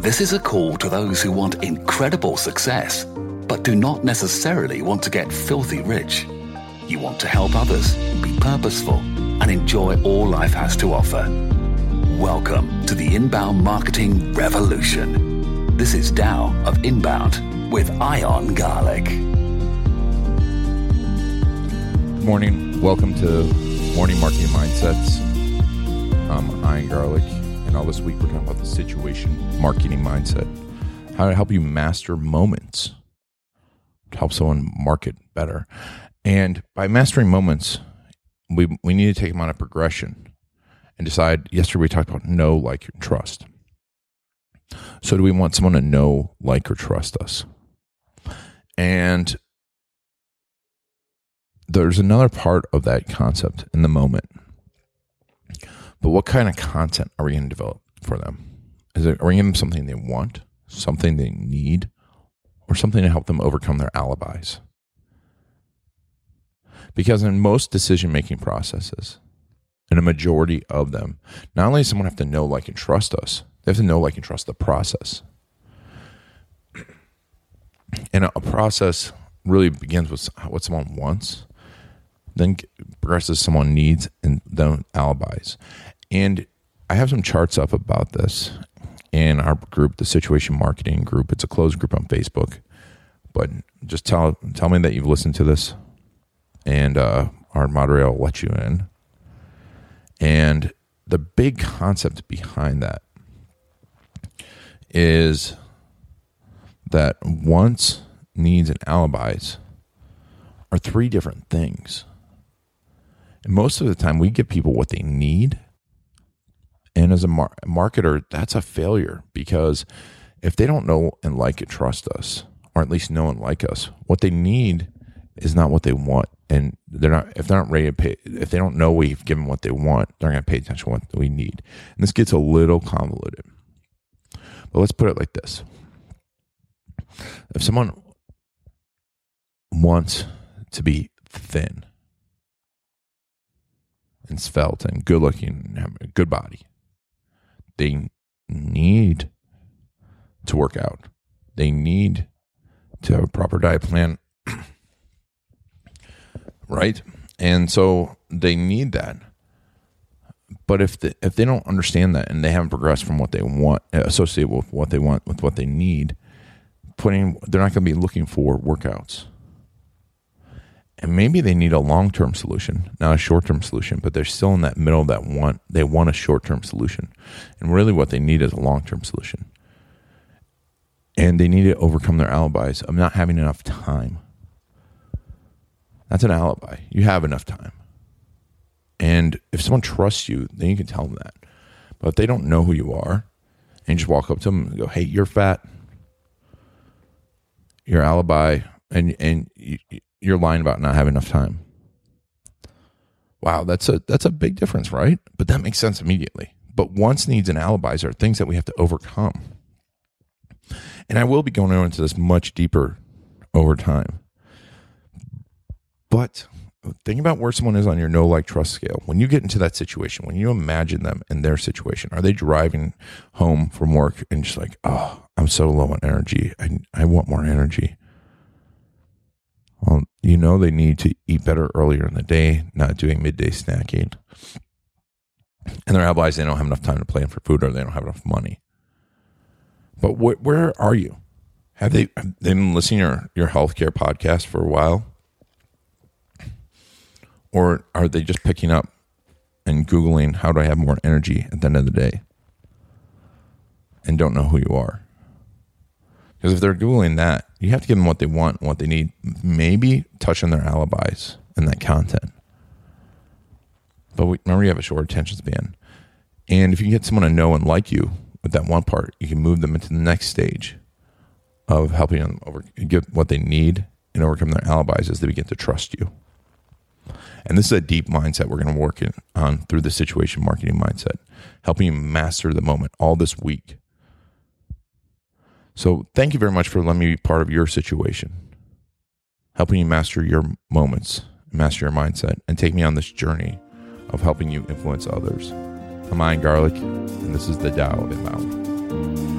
This is a call to those who want incredible success, but do not necessarily want to get filthy rich. You want to help others, be purposeful, and enjoy all life has to offer. Welcome to the Inbound Marketing Revolution. This is Tao of Inbound with Ian Garlic. Good morning. Welcome to Morning Marketing Mindsets. I'm Ian Garlic, and all this week we're talking about the situation marketing mindset. How to help you master moments to help someone market better. And by mastering moments, we, we need to take them on a progression and decide. Yesterday we talked about know, like, and trust. So, do we want someone to know, like, or trust us? And there's another part of that concept in the moment. But what kind of content are we going to develop for them? Is it, are we giving them something they want, something they need, or something to help them overcome their alibis? Because in most decision making processes, in a majority of them, not only does someone have to know, like, and trust us, they have to know, like, and trust the process. And a process really begins with what someone wants, then progresses someone needs, and then alibis. And I have some charts up about this in our group, the Situation Marketing Group. It's a closed group on Facebook. But just tell tell me that you've listened to this, and uh, our moderator will let you in. And the big concept behind that is that wants, needs, and alibis are three different things. And most of the time, we give people what they need. And as a mar- marketer, that's a failure because if they don't know and like and trust us, or at least know and like us, what they need is not what they want. And they're not, if they're not ready to pay, if they don't know we've given what they want, they're going to pay attention to what we need. And this gets a little convoluted. But let's put it like this if someone wants to be thin and svelte and good looking and have a good body, they need to work out. They need to have a proper diet plan. right? And so they need that. But if if they don't understand that and they haven't progressed from what they want, uh, associated with what they want with what they need, putting they're not going to be looking for workouts. And maybe they need a long term solution, not a short term solution, but they're still in that middle that want. They want a short term solution. And really, what they need is a long term solution. And they need to overcome their alibis of not having enough time. That's an alibi. You have enough time. And if someone trusts you, then you can tell them that. But if they don't know who you are, and you just walk up to them and go, hey, you're fat, your alibi, and, and you, you're lying about not having enough time. Wow, that's a that's a big difference, right? But that makes sense immediately. But wants, needs, and alibis are things that we have to overcome. And I will be going into this much deeper over time. But think about where someone is on your no like trust scale. When you get into that situation, when you imagine them in their situation, are they driving home from work and just like, oh, I'm so low on energy. I, I want more energy. You know they need to eat better earlier in the day, not doing midday snacking. And their alibis, they don't have enough time to plan for food or they don't have enough money. But wh- where are you? Have they, have they been listening to your, your healthcare podcast for a while? Or are they just picking up and Googling, how do I have more energy at the end of the day? And don't know who you are. Because if they're Googling that, you have to give them what they want, what they need, maybe touch on their alibis and that content. But we, remember, you have a short attention span. And if you can get someone to know and like you with that one part, you can move them into the next stage of helping them over, get what they need and overcome their alibis as they begin to trust you. And this is a deep mindset we're going to work in, on through the situation marketing mindset, helping you master the moment all this week so thank you very much for letting me be part of your situation, helping you master your moments, master your mindset, and take me on this journey of helping you influence others. I'm Ian Garlic, and this is the Tao Inbound.